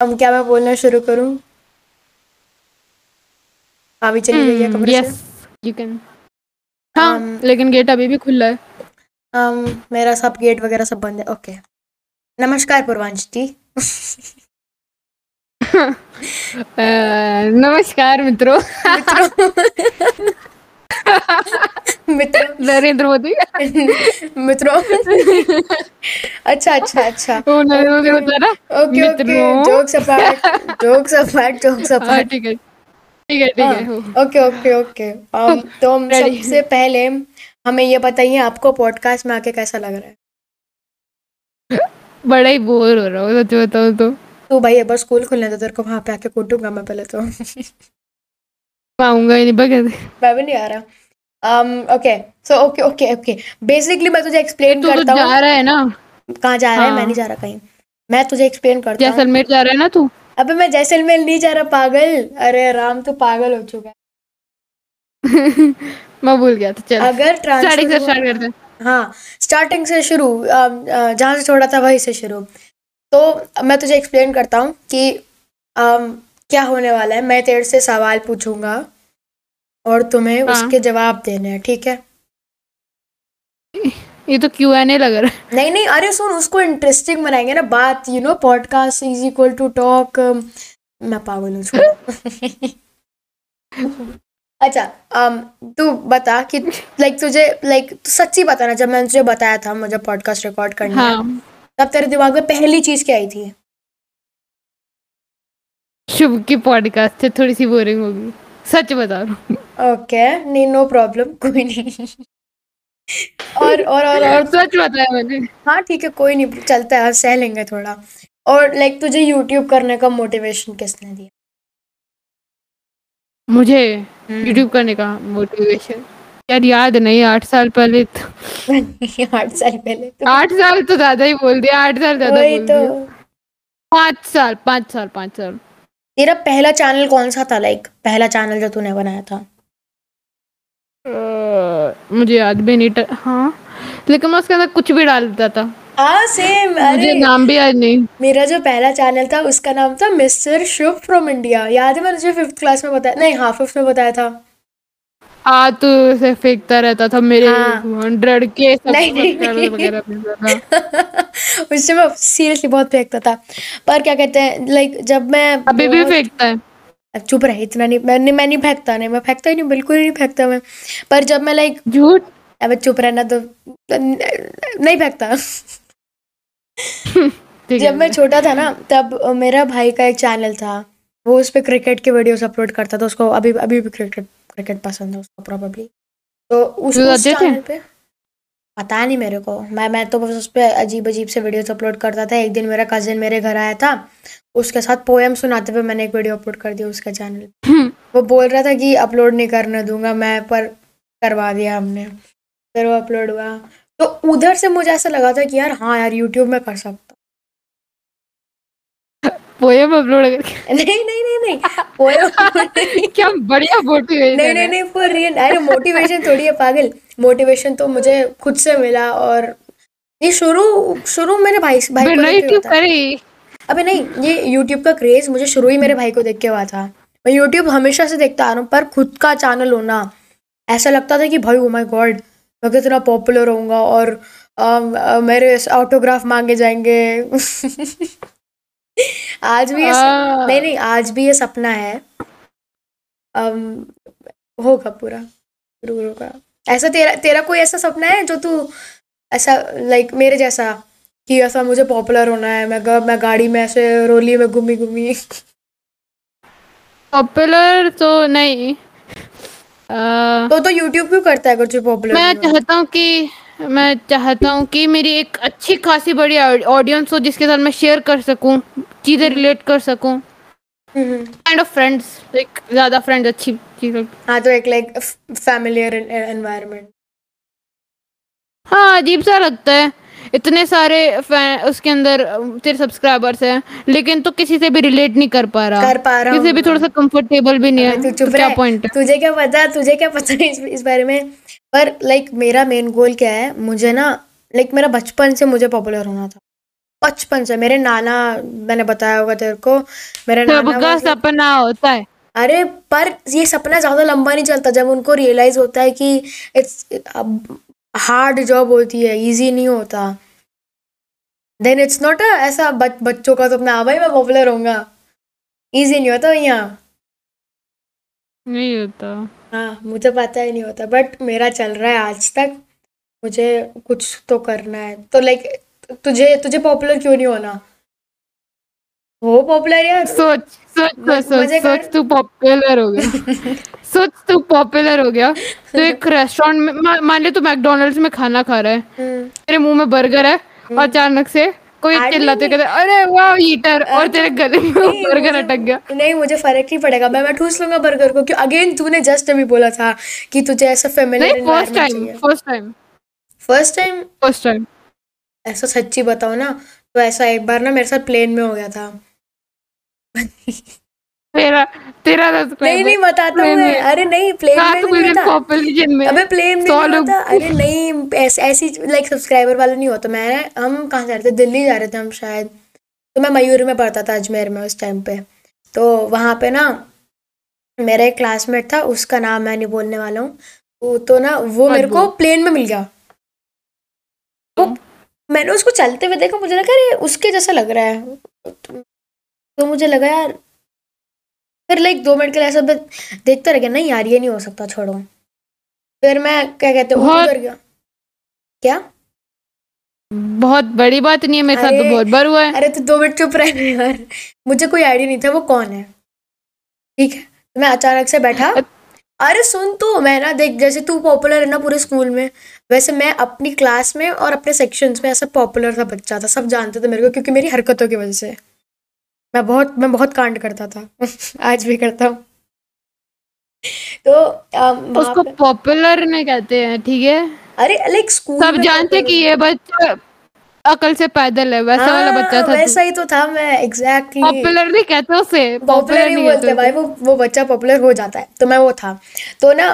अब क्या मैं बोलना शुरू करूँ? भाभी चली गई है कमरे यस यू कैन हाँ लेकिन गेट अभी भी खुला है। um, मेरा सब गेट वगैरह सब बंद है ओके नमस्कार पूर्वांश जी। नमस्कार मित्रों। मित्रों। नरेंद्र मोदी। मित्रों। अच्छा अच्छा अच्छा। नरेंद्र मोदी ना ओके ओके। मित्रों। Jokes apart jokes apart jokes हाँ अपार्ट ठीक है। ठीक है ठीक है। Okay okay okay. Um, तो हम सबसे पहले हमें ये बताइए आपको पॉडकास्ट में आके कैसा लग रहा है? बड़ा ही बोर हो रहा हूँ सच बताऊँ तो। तू भाई एक बार स्कूल खुलने दो तेरे को वहाँ पे आके कूटूँगा मैं पहले तो। आऊँगा ही नहीं बगैर मैं भी नहीं आ रहा। Okay so okay okay okay basically मैं तुझे एक्सप्लेन तू तो करता हूँ। जा रहा है ना? कहाँ जा रहा है? मैं हाँ। नहीं जा रहा कहीं। मैं तुझे एक्सप्लेन करता हूँ। जैसलमेर जा रहा है ना तू? अबे मैं जैसलमेर नहीं जा रहा पागल। अरे राम तू पागल हो चुका है। मैं भूल गया था चल। अगर स्टार्टिंग से स्टार्ट करते हाँ। स्टार्टिंग से शुरू जहाँ से छोड़ा था वहीं से शुरू। तो मैं तुझे एक्सप्लेन करता हूँ कि अम, क्या होने वाला है। मैं तेरे से सवाल पूछूँगा। और तुम्हें हाँ। उसके जवाब देने हैं ठीक है? ये तो क्यू एन ए लग रहा है। नहीं नहीं अरे सुन उसको इंटरेस्टिंग बनाएँगे ना बात you know podcast is equal to talk मैं पागल हूँ। अच्छा um, तू बता कि लाइक तुझे लाइक तू सच्ची बता ना जब मैंने तुझे बताया था मुझे पॉडकास्ट रिकॉर्ड करना हाँ तब तेरे दिमाग में पहली चीज़ क्या आई थी? शुभ की पॉडकास्ट थोड़ी सी बोरिंग होगी। सच बता रहा ओके नहीं नो प्रॉब्लम कोई नहीं। और और और और। सच बताया मैंने। हाँ ठीक है कोई नहीं चलता है सह लेंगे थोड़ा। और लाइक तुझे यूट्यूब करने का मोटिवेशन किसने दिया? मुझे हम्म। यूट्यूब करने का मोटिवेशन यार याद नहीं आठ साल पहले तो। आठ साल पहले तो। आठ साल तो ज़्यादा ही बोल दिया आठ साल ज़्यादा बोल तो। दिया पाँच साल पाँच साल पाँच साल। तेरा पहला चैनल कौन सा था? लाइक पहला चैनल जो तूने बनाया था। आ, मुझे याद भी नहीं हाँ। लेकिन मैं उसके अंदर कुछ भी डाल देता था। हाँ सेम मुझे नाम भी याद नहीं। मेरा जो पहला चैनल था उसका नाम था मिस्टर शुभ फ्रॉम इंडिया। याद है मैंने तुझे फिफ्थ क्लास में बताया नहीं हाँ फिफ्थ में बताया था। आ तो उसे फेंकता रहता था मेरे हाँ। हंड्रेड के नहीं, नहीं, नहीं। उससे मैं सीरियसली बहुत फेंकता था। पर क्या कहते हैं लाइक जब मैं अभी भी फेंकता है। चुप रहे इतना नहीं मैं मैं नहीं फेंकता नहीं मैं फेंकता ही नहीं बिल्कुल ही नहीं फेंकता मैं। पर जब मैं लाइक झूठ? अब चुप रहना तो नहीं फेंकता। जब मैं छोटा था ना तब मेरा भाई का एक चैनल था वो उस पर क्रिकेट के वीडियोस अपलोड करता था उसको अभी अभी भी क्रिकेट क्रिकेट पसंद है उसको प्रोबेबली तो उस Views उस चैनल पे पता नहीं मेरे को। मैं मैं तो बस उस पर अजीब अजीब से वीडियोस अपलोड करता था। एक दिन मेरा कजिन मेरे घर आया था। उसके साथ पोएम सुनाते हुए मैंने एक वीडियो अपलोड कर दिया उसके चैनल पे। हम्म, वो बोल रहा था कि अपलोड नहीं करने दूँगा मैं पर करवा दिया हमने। फिर वो अपलोड हुआ। तो उधर से मुझे ऐसा लगा था कि यार हाँ यार यूट्यूब में कर सकता पोएम अपलोड करके। नहीं नहीं नहीं नहीं। पोएम क्या बढ़िया मोटिवेशन नहीं नहीं नहीं फॉर रियल अरे मोटिवेशन थोड़ी है पागल। मोटिवेशन तो मुझे खुद से मिला और ये शुरू शुरू मेरे भाई भाई को यूट्यूब करे। अबे नहीं ये यूट्यूब का क्रेज मुझे शुरू ही मेरे भाई को देख के हुआ था। मैं यूट्यूब हमेशा से देखता आ रहा हूँ पर खुद का चैनल होना ऐसा लगता था कि भाई ओ माय गॉड मैं कितना पॉपुलर होऊँगा और अम, अ, मेरे ऑटोग्राफ मांगे जाएँगे। आज भी ये आ। नहीं नहीं आज भी ये सपना है। अम, होगा पूरा। ज़रूर होगा। ऐसा तेरा तेरा कोई ऐसा सपना है जो तू ऐसा लाइक मेरे जैसा कि ऐसा मुझे पॉपुलर होना है मैं गा, मैं गाड़ी में ऐसे रोली में घूमी घूमी। पॉपुलर तो नहीं। आ, तो तो यूट्यूब क्यों करता है कुछ पॉपुलर मैं चाहता हूँ कि मैं चाहता हूँ कि मेरी एक अच्छी खासी बड़ी ऑडियंस हो जिसके साथ मैं शेयर कर सकूँ चीज़ें रिलेट कर सकूँ। काइंड ऑफ़ फ्रेंड्स लाइक ज़्यादा फ्रेंड्स अच्छी चीज़ें हाँ तो एक लाइक फैमिलियर एनवायरनमेंट हाँ अजीब सा लगता है। इतने सारे फ़ैन उसके अंदर तेरे सब्सक्राइबर्स हैं लेकिन तू किसी से भी रिलेट नहीं कर पा रहा। कर पा रहा किसी भी थोड़ा सा कंफर्टेबल भी नहीं है। तो क्या पॉइंट तुझे क्या पता तुझे क्या पता इस, इस बारे में? पर लाइक मेरा मेन गोल क्या है? मुझे ना लाइक मेरा बचपन से मुझे पॉपुलर होना था। बचपन से। मेरे नाना मैंने बताया होगा तेरे को मेरे नाना सबका सपना होता है। अरे पर ये सपना ज़्यादा लंबा नहीं चलता। जब उनको रियलाइज़ होता है कि इट्स हार्ड जॉब होती है इजी नहीं होता। देन इट्स नॉट ऐसा बच, बच्चों का सपना हाँ भाई मैं पॉपुलर होऊँगा। इजी नहीं होता भैया नहीं होता। हाँ मुझे पता ही नहीं होता बट मेरा चल रहा है आज तक। मुझे कुछ तो करना है। तो लाइक तुझे तुझे पॉपुलर क्यों नहीं होना? हो पॉपुलर यार। सोच सोच सोच। सोच तू पॉपुलर हो गया। सोच तू पॉपुलर हो गया। तो एक रेस्टोरेंट में मान ले तू मैकडोनल्ड्स में खाना खा रहा है। हम्म, तेरे मुँह में बर्गर है और अचानक से कोई चिल्लाते कहते अरे वाह ईटर और तेरे गले में बर्गर अटक गया। नहीं मुझे फ़र्क नहीं पड़ेगा। मैं मैं ठूस लूँगा बर्गर को। क्यों? अगेन तूने जस्ट अभी बोला था कि तुझे ऐसा फेमिलियर नहीं first time first time first time first time ऐसा सच्ची बताओ ना तो ऐसा एक बार ना मेरे साथ प्लेन में हो गया था। तेरा तेरा नहीं नहीं बताता हूँ मैं। अरे नहीं प्लेन में नहीं पॉपुलेशन में अबे प्लेन में सौ नहीं होता अरे नहीं ऐस, ऐसी लाइक सब्सक्राइबर वाला नहीं होता। मैं हम कहाँ जा रहे थे? दिल्ली जा रहे थे हम शायद। तो मैं मयूर में पढ़ता था अजमेर में उस टाइम पे। तो वहाँ पे ना मेरा एक क्लासमेट था उसका नाम मैं नहीं बोलने वाला हूँ। वो तो ना वो मेरे को प्लेन में मिल गया। वो मैंने उसको चलते हुए देखा मुझे लगा अरे उसके जैसा लग रहा है। तो मुझे लगा यार फिर लाइक दो मिनट के लिए ऐसा देखता रह गया नहीं यार ये नहीं हो सकता छोड़ो। फिर मैं क्या कहते हैं उतर गया। क्या? बहुत बड़ी बात नहीं है मेरे साथ तो बहुत बार हुआ है। अरे तो दो मिनट चुप रहे यार। मुझे कोई आइडिया नहीं था वो कौन है। ठीक है तो मैं अचानक से बैठा। अरे सुन तो मैं ना देख जैसे तू पॉपुलर है ना पूरे स्कूल में वैसे मैं अपनी क्लास में और अपने सेक्शंस में ऐसा पॉपुलर था बच्चा था सब जानते थे मेरे को क्योंकि मेरी हरकतों की वजह से। मैं बहुत मैं बहुत कांड करता था। आज भी करता हूँ। तो उसको पॉपुलर नहीं कहते हैं ठीक है? अरे लाइक स्कूल सब जानते कि ये बच्चा अकल से पैदल है वैसा वाला हाँ, बच्चा था वैसा ही तो था मैं एग्जैक्टली पॉपुलर नहीं कहते उसे पॉपुलर नहीं बोलते भाई वो वो बच्चा पॉपुलर हो जाता है तो मैं वो था। तो ना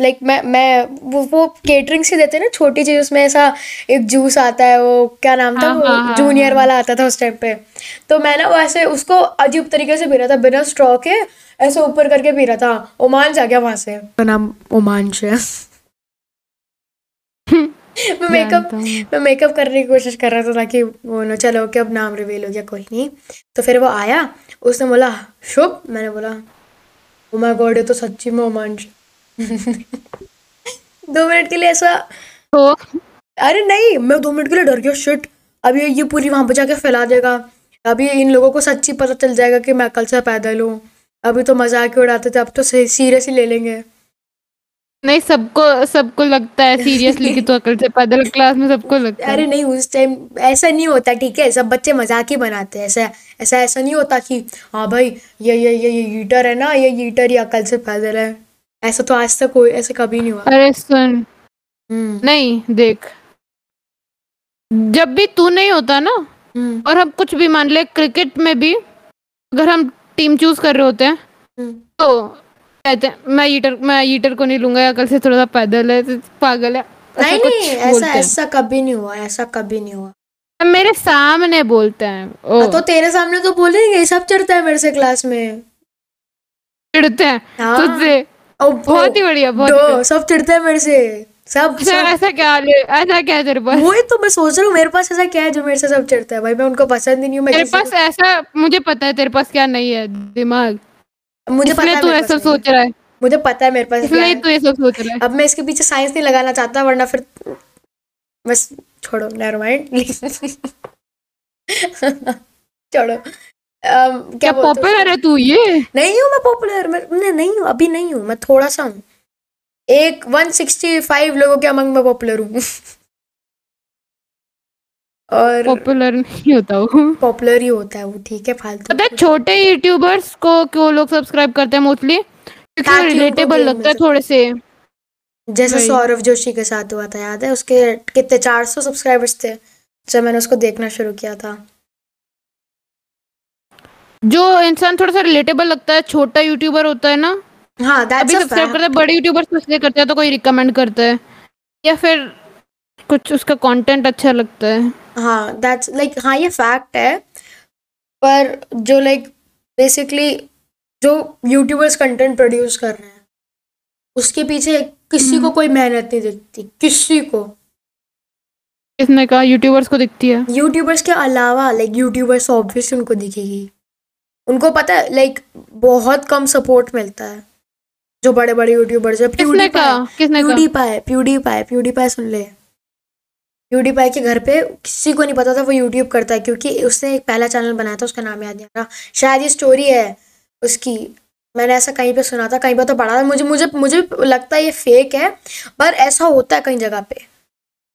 लाइक मैं मैं वो वो केटरिंग से देते ना छोटी चीज़ उसमें ऐसा एक जूस आता है वो क्या नाम था वो हाँ, हाँ, जूनियर वाला आता था उस टाइम पे। तो मैं ना वो ऐसे उसको अजीब तरीके से पी रहा था बिना स्ट्रॉ के ऐसे ऊपर करके पी रहा था। ओमांश आ गया वहाँ से। नाम ओमान है मैं मेकअप मैं मेकअप करने की कोशिश कर रहा था ताकि वो ना चलो कि अब नाम रिवील हो गया कोई नहीं। तो फिर वो आया उसने बोला शुभ? मैंने बोला ओ माय गॉड ये तो सच्ची में ओमांश दो मिनट के लिए ऐसा तो अरे नहीं मैं दो मिनट के लिए डर गया शिट अब ये ये पूरी वहाँ पर जाके फैला देगा। अभी इन लोगों को सच्ची पता चल जाएगा कि मैं कल से पैदल हूँ। अभी तो मज़ाक ही उड़ाते थे अब तो सीरियस ही ले लेंगे। नहीं सबको सबको लगता है सीरियसली कि तो अकल से पैदल क्लास में सबको लगता है। अरे नहीं उस टाइम ऐसा नहीं होता ठीक है? सब बच्चे मज़ाक ही बनाते हैं ऐसा ऐसा ऐसा नहीं होता कि हाँ भाई ये ये ये ये ईटर है ना ये ईटर या कल से पैदल है। ऐसा तो आज तक कोई ऐसा कभी नहीं हुआ। अरे सुन। हम्म। नहीं देख। जब भी तू नहीं होता ना हम्म। और हम कुछ भी मान ले क्रिकेट में भी अगर हम टीम चूज़ कर रहे होते हैं हम्म। तो कहते हैं मैं ईटर मैं ईटर को नहीं लूँगा कल से थोड़ा सा पैदल है तो पागल है। नहीं नहीं ऐसा ऐसा कभी नहीं हुआ ऐसा कभी नहीं हुआ। मेरे सामने बोलते हैं ओ तो तेरे सामने तो बोलेंगे सब चढ़ता है मेरे से क्लास में। चिढ़ते हैं हाँ। तुझसे। बहुत ही बढ़िया बहुत। सब चिढ़ते हैं मेरे से। सब ऐसा सब। ऐसा क्या ले ऐसा क्या है तेरे पास? वही तो मैं सोच रहा हूँ मेरे पास ऐसा क्या है जो मेरे से सब चिढ़ता है? भाई मैं उनको पसंद ही नहीं हूँ मैं तेरे किसी पास ऐसा मुझे पता है तेरे पास क्या नहीं है दिमाग। मुझे पता है तू ऐसा सोच रहा है। मुझे पता है मेरे पास इसलिए तू ये सब सोच रहा है। अब मैं इसके पीछे साइंस नहीं लगाना चाहता वरना फिर बस छोड़ो नेवर माइंड छोड़ो। क्या पॉपुलर है तू ये? नहीं हूँ मैं पॉपुलर मैं नहीं, नहीं हूँ अभी नहीं हूँ मैं थोड़ा सा हूँ। एक 165 लोगों के अमंग में पॉपुलर हूँ। और पॉपुलर नहीं होता वो। पॉपुलर ही होता है वो ठीक है फालतू पता है छोटे यूट्यूबर्स को क्यों लोग सब्सक्राइब करते हैं मोस्टली क्योंकि रिलेटेबल लगता है थोड़े से। जैसे सौरभ जोशी के साथ हुआ था याद है? उसके कितने 400 सब्सक्राइबर्स थे जब मैंने उसको देखना शुरू किया था। जो इंसान थोड़ा सा रिलेटेबल लगता है छोटा यूट्यूबर होता है ना हाँ अभी सब्सक्राइब करता है बड़े यूट्यूबर्स तो इसलिए करते हैं तो कोई रिकमेंड करता है। या फिर कुछ उसका कंटेंट अच्छा लगता है। हाँ दैट्स लाइक हाँ ये फैक्ट है पर जो लाइक like, बेसिकली जो यूट्यूबर्स कंटेंट प्रोड्यूस कर रहे हैं उसके पीछे किसी को कोई मेहनत नहीं दिखती किसी को। किसने कहा? यूट्यूबर्स को दिखती है। यूट्यूबर्स के अलावा लाइक यूट्यूबर्स ऑब्वियसली उनको दिखेगी। उनको पता है लाइक बहुत कम सपोर्ट मिलता है जो बड़े बड़े यूट्यूबर्स है प्यूडी पाए किसने कहा? प्यूडीपाई प्यूडीपाई प्यूडीपाई सुन ले। प्यूडीपाई के घर पे किसी को नहीं पता था वो यूट्यूब करता है क्योंकि उसने एक पहला चैनल बनाया था उसका नाम याद नहीं आ रहा। शायद ये स्टोरी है उसकी। मैंने ऐसा कहीं पे सुना था कहीं पर तो पढ़ा था। मुझे मुझे मुझे लगता है ये फेक है पर ऐसा होता है कई जगह पे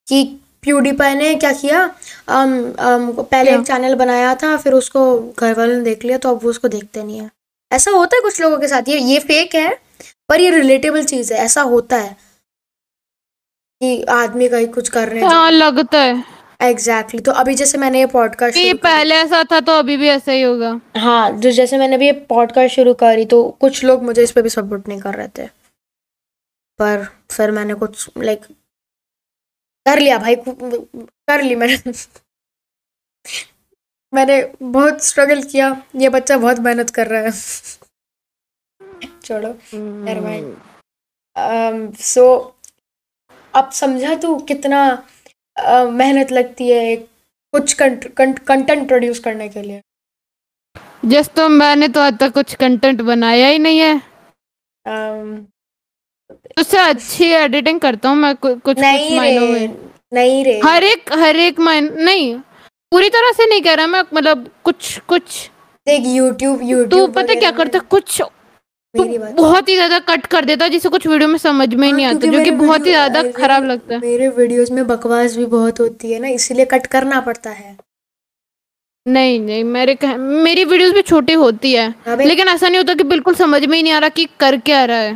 कि प्यूडीपाई ने क्या किया? अम, अम, पहले? एक चैनल बनाया था फिर उसको घर वालों ने देख लिया तो अब वो उसको देखते नहीं है। ऐसा होता है कुछ लोगों के साथ। ये ये फेक है पर ये रिलेटेबल चीज़ है ऐसा होता है। कि आदमी कहीं कुछ करने हाँ लगता है। एग्जैक्टली तो अभी जैसे मैंने ये पॉडकास्ट ये पहले ऐसा था तो अभी भी ऐसा ही होगा। हाँ जो जैसे मैंने भी ये पॉडकास्ट शुरू करी तो कुछ लोग मुझे इस पे भी सपोर्ट नहीं कर रहे थे। पर फिर मैंने कुछ लाइक कर लिया भाई कर ली मैंने। मैंने बहुत स्ट्रगल किया। ये बच्चा बहुत मेहनत कर रहा है। छोड़ो सो अब समझा तू कितना मेहनत लगती है कुछ कंटेंट प्रोड्यूस करने के लिए? जस तो मैंने तो आज तक कुछ कंटेंट बनाया ही नहीं है। उससे अच्छी एडिटिंग करता हूँ मैं कुछ कुछ नहीं मायनों रे में। नहीं रे। हर एक हर एक मायन नहीं पूरी तरह से नहीं कह रहा मैं मतलब कुछ कुछ। देख यूट्यूब तू यूट्यूब पता क्या करता कुछ तू मेरी बात बहुत ही ज़्यादा कट कर देता जिसे कुछ वीडियो में समझ में ही नहीं हाँ, आता जो कि बहुत ही ज़्यादा खराब लगता है। मेरे वीडियोस में बकवास भी बहुत होती है ना इसीलिए कट करना पड़ता है। नहीं नहीं मेरे कह, मेरी वीडियोस भी छोटी होती है लेकिन ऐसा नहीं होता कि बिल्कुल समझ में ही नहीं आ रहा कि कर क्या रहा है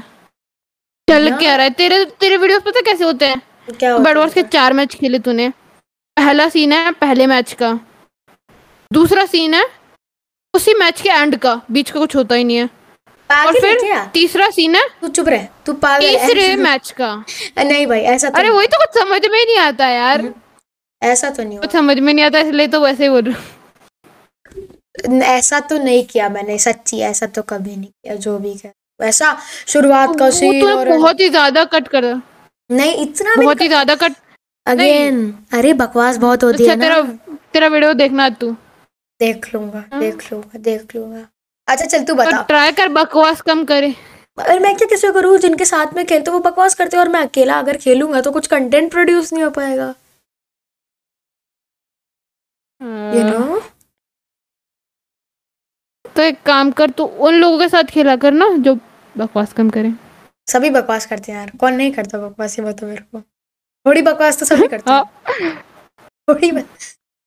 चल। क्या रहा है। तेरे तेरे वीडियोस पता कैसे होते हैं? क्या बर्ड वॉर्स के चार मैच खेले तूने पहला सीन है पहले मैच का दूसरा सीन है उसी मैच के एंड का बीच का कुछ होता ही नहीं है। और फिर तीसरा सीन है? तू चुप रह तू पागल है तीसरे मैच का। नहीं भाई ऐसा तो अरे वही तो कुछ समझ में नहीं आता यार। ऐसा तो नहीं कुछ समझ में नहीं आता इसलिए तो वैसे ही बोल रही हूँ। ऐसा तो नहीं किया मैंने सच्ची ऐसा तो कभी नहीं किया जो भी किया। वैसा शुरुआत का सीन तूने और बहुत ही ज़्यादा कट कर नहीं इतना बहुत ही ज़्यादा कट अगेन अरे बकवास बहुत होती अच्छा है ना। तेरा तेरा वीडियो देखना तू। देख लूँगा देख लूँगा देख लूँगा। अच्छा चल तू तो बता। ट्राई कर बकवास कम करे। अरे मैं क्या किसी को करूँ जिनके साथ में खेलते वो बकवास करते और मैं अकेला अगर खेलूँगा तो कुछ कंटेंट प्रोड्यूस नहीं हो पाएगा। यू हाँ। नो तो एक काम कर तू उन लोगों के साथ खेला कर ना जो बकवास कम करे। सभी बकवास करते हैं यार कौन नहीं करता बकवास ये बता मेरे को। थोड़ी बकवास तो सभी करते हैं। हाँ। थोड़ी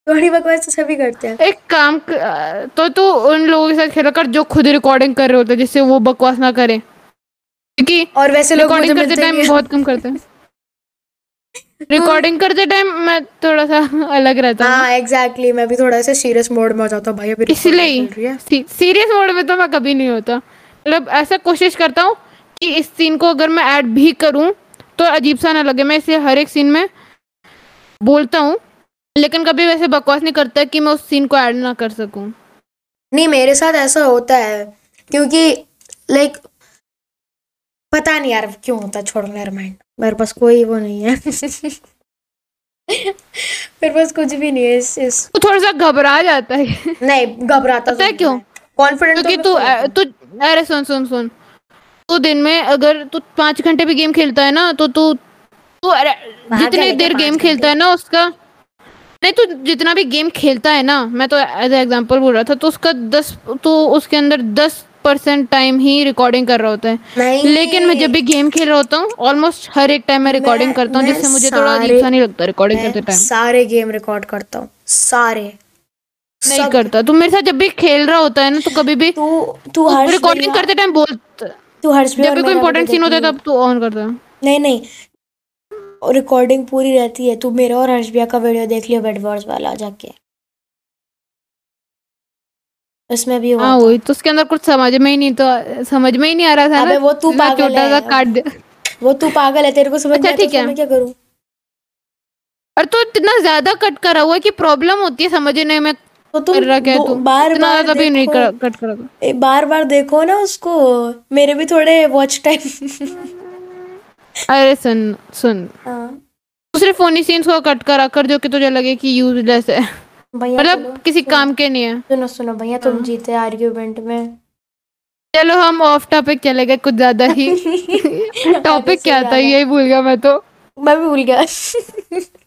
थोड़ी बकवास तो सभी करते हैं। एक काम क- तो तू उन लोगों के साथ खेला कर जो खुद रिकॉर्डिंग कर रहे होते हैं जिससे वो बकवास ना करे। क्योंकि और वैसे लोग मुझे रिकॉर्डिंग करते मिलते टाइम नहीं बहुत कम करते हैं। रिकॉर्डिंग करते टाइम मैं थोड़ा सा अलग रहता हूँ। हाँ एग्जैक्टली मैं भी थोड़ा सा सीरियस मोड में हो जाता हूँ भाई अभी recording इसलिए चल रही है। सीरियस मोड में तो मैं कभी नहीं होता। मतलब ऐसा कोशिश करता हूँ कि इस सीन को अगर मैं ऐड भी करूँ तो अजीब सा ना लगे। मैं इसलिए हर एक सीन में बोलता हूँ। लेकिन कभी वैसे बकवास नहीं करता कि मैं उस सीन को ऐड ना कर सकूँ। नहीं मेरे साथ ऐसा होता है क्योंकि लाइक पता नहीं यार क्यों होता छोड़ो नेवर माइंड मेरे पास कोई वो नहीं है। मेरे पास कुछ भी नहीं है इस इस। तो थोड़ा सा घबरा जाता है। नहीं घबराता पता है क्यों? कॉन्फिडेंट क्योंकि तू तू अरे सुन सुन सुन। तू दिन में अगर तू पाँच घंटे भी गेम खेलता है ना तो तू तू अरे जितनी देर गेम खेलता है ना उसका नहीं तो जितना भी गेम खेलता है ना मैं तो एज एग्जांपल बोल रहा था तो उसका दस तो उसके अंदर दस परसेंट टाइम ही रिकॉर्डिंग कर रहा होता है। लेकिन मैं जब भी गेम खेल रहा होता हूँ ऑलमोस्ट हर एक टाइम मैं रिकॉर्डिंग करता हूँ जिससे मुझे थोड़ा अजीब सा नहीं लगता रिकॉर्डिंग करते टाइम सारे गेम रिकॉर्ड करता हूँ सारे। नहीं करता। तू मेरे साथ जब भी खेल रहा होता है ना तो कभी भी तू तू रिकॉर्डिंग करते टाइम बोल तू हर्ष जब भी कोई इंपॉर्टेंट सीन होता है तब तू ऑन करता है। नहीं नहीं। रिकॉर्डिंग पूरी रहती है तू मेरा और हर्ष भैया का वीडियो देख लियो बेड वॉर्स वाला जाके। उसमें भी हाँ वही तो उसके अंदर कुछ समझ में ही नहीं तो समझ में ही नहीं आ रहा था ना वो तू पागल छोटा सा है। काट दे वो तू पागल है तेरे को समझ अच्छा, नहीं आता ठीक तो है। मैं क्या करूँ? और तो इतना ज़्यादा कट करा हुआ कि प्रॉब्लम होती है समझने में तो तुम तू? बार बार ज़्यादा भी नहीं कर- कट करा बार बार देखो ना उसको मेरे भी थोड़े वॉच टाइम अरे सुन सुन। हाँ। दूसरे फोनी सीन्स को कट करा कर जो कि तुझे लगे कि यूजलेस है। मतलब किसी काम के नहीं है। सुनो सुनो भैया तुम जीते आर्ग्यूमेंट में। चलो हम ऑफ़ टॉपिक चले गए कुछ ज़्यादा ही। टॉपिक क्या था? यही भूल गया मैं तो। मैं भी भूल गया।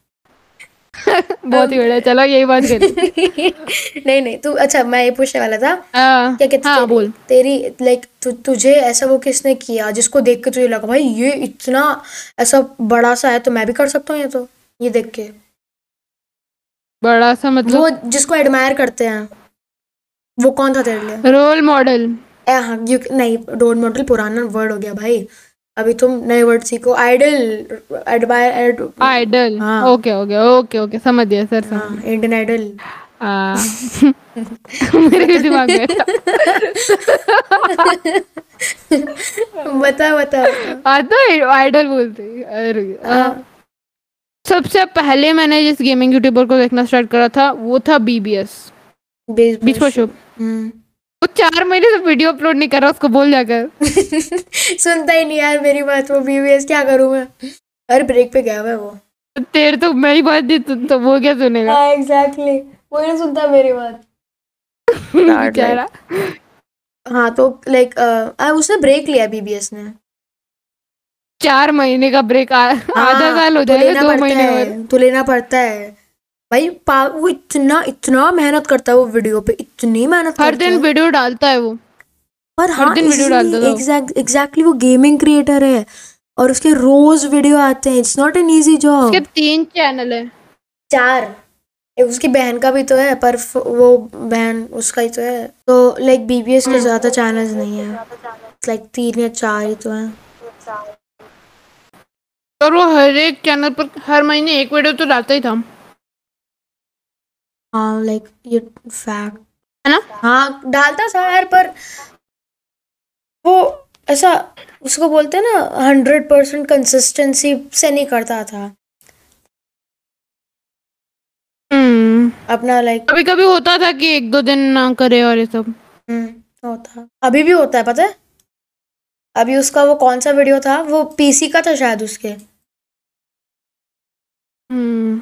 बहुत ही बढ़िया। चलो यही बात करें। नहीं नहीं तू अच्छा मैं ये पूछने वाला था। हाँ क्या कहते हाँ बोल। तेरी लाइक तु, तुझे ऐसा वो किसने किया जिसको देख के तुझे लगा भाई ये इतना ऐसा बड़ा सा है तो मैं भी कर सकता हूँ ये तो ये देख के? बड़ा सा मतलब? वो जिसको एडमायर करते हैं। वो कौन था तेरे लिए? रोल मॉडल हाँ नहीं रोल मॉडल पुराना वर्ड हो गया भाई। अभी तुम नए वर्ड सीखो। आइडल एडमायर आइडल हाँ। ओके ओके ओके ओके समझ गया सर हाँ इंडियन आइडल मेरे भी दिमाग में बता बता। आता है आइडल बोलते अरे हाँ। सबसे पहले मैंने जिस गेमिंग यूट्यूबर को देखना स्टार्ट करा था वो था बीबीएस बीच पर शुभ वो चार महीने से वीडियो अपलोड नहीं कर रहा उसको बोल जाकर। सुनता ही नहीं यार मेरी बात वो बीवीएस क्या करूँ मैं? हर ब्रेक पे गया हुआ है वो। तेरे तो मेरी बात दी तो, तो वो क्या सुनेगा? हाँ एग्जैक्टली वो नहीं सुनता मेरी बात। बेचारा हाँ तो लाइक उसने ब्रेक लिया बीबीएस ने। चार महीने का ब्रेक आधा हाँ, साल हो तो जाएगा दो महीने तो लेना पड़ता है। भाई वो इतना इतना मेहनत करता है वो वीडियो पे इतनी मेहनत हर दिन वीडियो डालता है वो। पर हर हाँ दिन वीडियो डालता। एग्जैक्ट एग्जैक्टली वो गेमिंग क्रिएटर है और उसके रोज वीडियो आते हैं। It's not an easy job उसके तीन चैनल है। चार। एक उसकी बहन का भी तो है पर वो बहन उसका ही तो है। तो लाइक बीबीएस के ज़्यादा चैनल्स नहीं है। लाइक तीन या चार ही तो है। और वो हर एक चैनल पर हर महीने एक वीडियो तो डालता ही था। हाँ लाइक ये फैक्ट है ना? हाँ डालता था यार पर। वो ऐसा उसको बोलते हैं ना हंड्रेड परसेंट कंसिस्टेंसी से नहीं करता था। हम्म। अपना लाइक कभी कभी होता था कि एक दो दिन ना करे और ये सब। होता। अभी भी होता है पता है? अभी उसका वो कौन सा वीडियो था? वो पीसी का था शायद उसके। हम्म।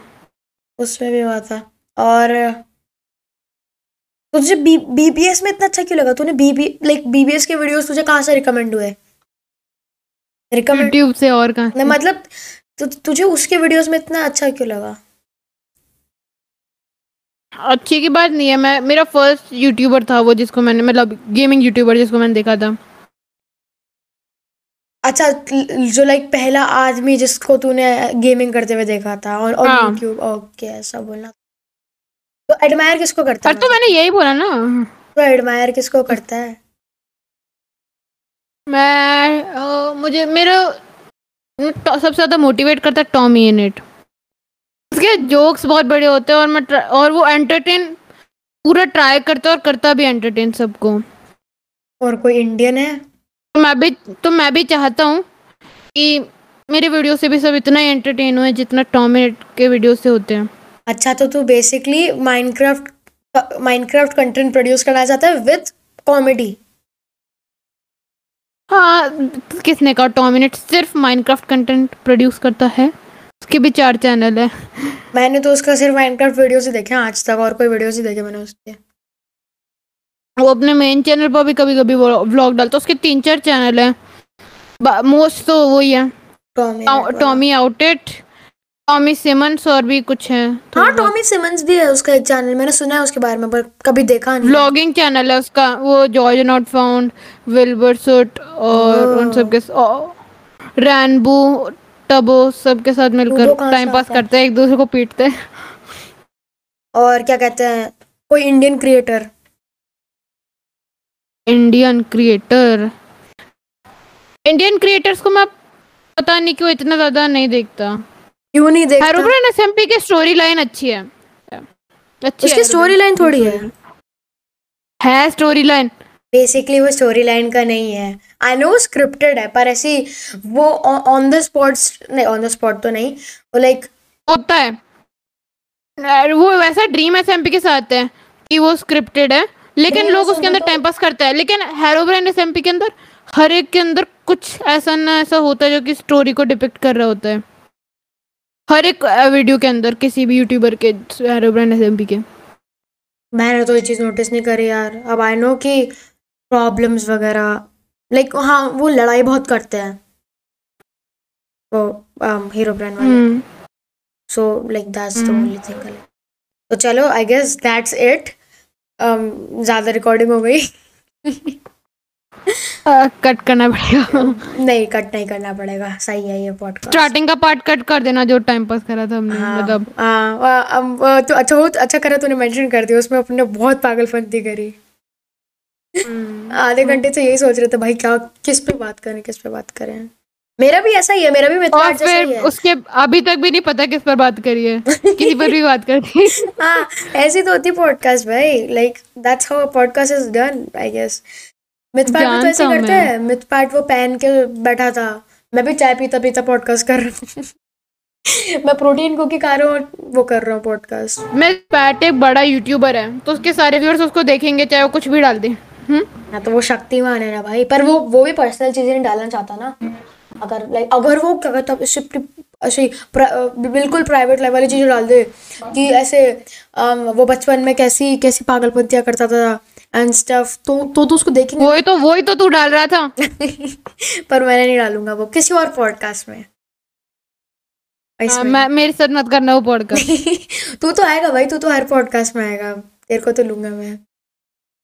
उसमें भी हुआ था। और तुझे बी बीबीएस में इतना अच्छा क्यों लगा? तूने बीबी लाइक बीबीएस के वीडियोस तुझे कहाँ से रिकमेंड हुए? रिकमेंड यूट्यूब से और कहाँ मतलब तु, तुझे उसके वीडियोस में इतना अच्छा क्यों लगा? अच्छी की बात नहीं है मैं मेरा फ़र्स्ट यूट्यूबर था वो जिसको मैंने मतलब गेमिंग यूट्यूबर जिसको मैंने देखा था। अच्छा जो लाइक पहला आदमी जिसको तूने गेमिंग करते हुए देखा था और और हाँ। यूट्यूब ओके ऐसा बोलना। तो एडमायर किसको करता पर है? तो मैंने यही बोला ना। तो एडमायर किसको करता है? मैं अ, मुझे मेरा टॉ- सबसे ज़्यादा मोटिवेट करता है टॉमी इनेट उसके जोक्स बहुत बड़े होते हैं और मैं और वो एंटरटेन पूरा ट्राई करता है और करता भी एंटरटेन सबको। और कोई इंडियन है? तो मैं भी तो मैं भी चाहता हूँ कि मेरे वीडियो से भी सब इतना ही एंटरटेन हुए जितना टॉम इनेट के वीडियो से होते हैं। अच्छा तो तू basically Minecraft Minecraft content produce करना चाहता है विद कॉमेडी हाँ किसने कहा? टॉम इनेट सिर्फ़ माइनक्राफ्ट कंटेंट प्रोड्यूस करता है। उसके भी चार चैनल है। मैंने तो उसका सिर्फ़ माइनक्राफ्ट वीडियोस ही देखे आज तक और कोई वीडियोस ही देखे मैंने उसके। वो अपने मेन चैनल पर भी कभी कभी व्लॉग डालता है। उसके तीन चार चैनल है मोस्ट तो वही है। टॉमी टॉमी आउटेट टॉमी सिमंस और भी कुछ है हाँ टॉमी सिमंस भी है उसका चैनल मैंने सुना है उसके बारे में पर कभी देखा नहीं। व्लॉगिंग चैनल है उसका वो George Not Found Wilbur Soot और उन सब के रैनबू टबो सबके साथ मिलकर टाइम पास करते हैं एक दूसरे को पीटते हैं। और क्या कहते हैं कोई Indian creator Indian creator Indian creators को मैं पता नहीं क्यों इतना ज़्यादा नहीं देखता। क्यों नहीं देखता? हेरोब्रेन एसएमपी की स्टोरी लाइन अच्छी है। अच्छी उसकी स्टोरी लाइन थोड़ी है। है स्टोरी लाइन बेसिकली वो स्टोरी लाइन का नहीं है। आई नो स्क्रिप्टेड है पर ऐसी वो ऑन द स्पॉट नहीं ऑन द स्पॉट तो नहीं। वो लाइक होता है। वो वैसा ड्रीम एसएमपी के साथ है कि वो स्क्रिप्टेड है। लेकिन लोग उसके अंदर तो- टाइम पास करते हैं। लेकिन हेरोब्रेन एसएमपी के अंदर हर एक के अंदर कुछ ऐसा ना ऐसा होता है जो कि स्टोरी को डिपिक्ट कर रहा होता है। हर एक वीडियो के अंदर किसी भी यूट्यूबर के हेरोब्रेन एसएमपी के। मैंने तो ये चीज़ नोटिस नहीं करी यार। अब आई नो कि प्रॉब्लम्स वगैरह लाइक हाँ वो लड़ाई बहुत करते हैं। वो हीरो ब्रांड वाले। So like that's the. Only thing तो चलो आई गेस दैट्स इट ज़्यादा रिकॉर्डिंग हो गई। कट करना पड़ेगा। नहीं कट नहीं करना पड़ेगा। सही है ये पॉडकास्ट स्टार्टिंग का पार्ट कट कर देना जो टाइम पास करा था हमने हाँ मतलब। हाँ तो अच्छा बहुत अच्छा करा तूने मेंशन कर दिया उसमें अपने बहुत पागलपंती करी। आधे घंटे से यही सोच रहे थे भाई क्या किस पे बात करें किस पे बात करें। मेरा भी ऐसा ही है मेरा भी मित्र और फिर उसके अभी तक भी नहीं पता किस पर बात करी है किसी पर भी बात करती है। हाँ ऐसी तो होती पॉडकास्ट भाई। Like that's how podcast is done I guess myth part भी तो ऐसे करते हैं। मिथ पार्ट वो पहन के बैठा था। मैं भी चाय पीता पीता पॉडकास्ट कर रहा हूँ। मैं प्रोटीन कुकी खा रहा हूँ वो कर रहा हूँ पॉडकास्ट मैं पैट एक बड़ा यूट्यूबर है तो उसके सारे व्यूअर्स उसको देखेंगे चाहे वो कुछ भी डाल दे। हम्म? हाँ तो वो शक्तिमान है ना भाई। पर वो वो भी पर्सनल चीज़ें नहीं डालना चाहता ना। अगर लाइक अगर वो क्या कहता ऐसे बिल्कुल प्राइवेट लेवल वाली चीज़ें डाल दे। कि ऐसे वो बचपन में कैसी कैसी पागलपंतियाँ करता था। एंड स्टफ़ तो तो तो उसको देखेंगे वही तो वही तो तू डाल रहा था। पर मैंने नहीं डालूँगा वो किसी और पॉडकास्ट में। हाँ, मैं मेरे साथ मत करना वो पॉडकास्ट तू तो आएगा भाई तू तो हर पॉडकास्ट में आएगा। तेरे को तो लूँगा मैं।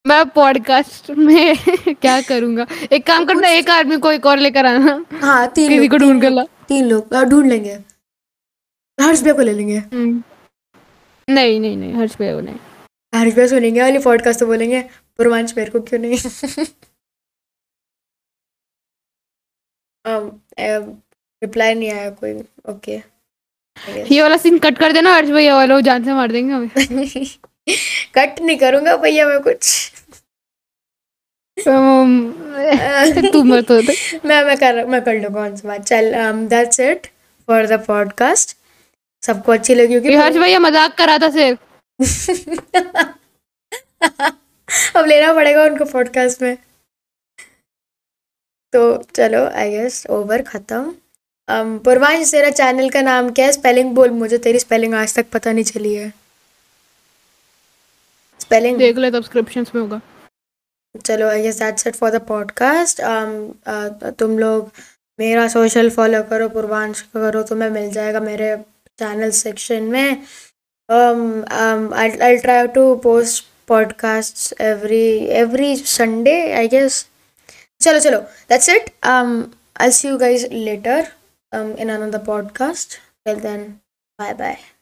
मैं पॉडकास्ट में क्या करूँगा? एक काम करना एक आदमी को एक और लेकर आना। हाँ तीन किसी लोग को ढूंढ कर ला। तीन लोग हाँ, ढूंढ लेंगे। हर्ष भैया को ले लेंगे। हम्म। नहीं नहीं नहीं हर्ष भाई को नहीं। हर्ष भैया सुनेंगे वाली पॉडकास्ट तो बोलेंगे पूर्वांश मेरे को क्यों नहीं? रिप्लाई नहीं आया कोई। ओके ये वाला सीन कट कर देना हर्ष भैया वाला जान से मार देंगे हमें। कट नहीं करूँगा भैया मैं कुछ। तू हो दे मैं मैं कर मैं कर लूँगा कौन सी बात। चल that's it for the podcast सबको अच्छी लगी होगी ये हर्ष भैया मज़ाक करा था सिर्फ़। अब लेना पड़ेगा उनको पॉडकास्ट में। तो चलो आई गेस ओवर खत्म। Um, पूर्वांश तेरा चैनल का नाम क्या है? स्पेलिंग बोल मुझे तेरी स्पेलिंग आज तक पता नहीं चली है। स्पेलिंग देख ले सब्सक्रिप्शंस में होगा। चलो I guess that's it for the podcast तुम लोग मेरा सोशल फॉलो करो पूर्वांश का करो तुम्हें मिल जाएगा मेरे चैनल सेक्शन में। I'll try to post podcasts every every Sunday I guess. chalo chalo that's it. Um I'll see you guys later um in another podcast. Till then bye bye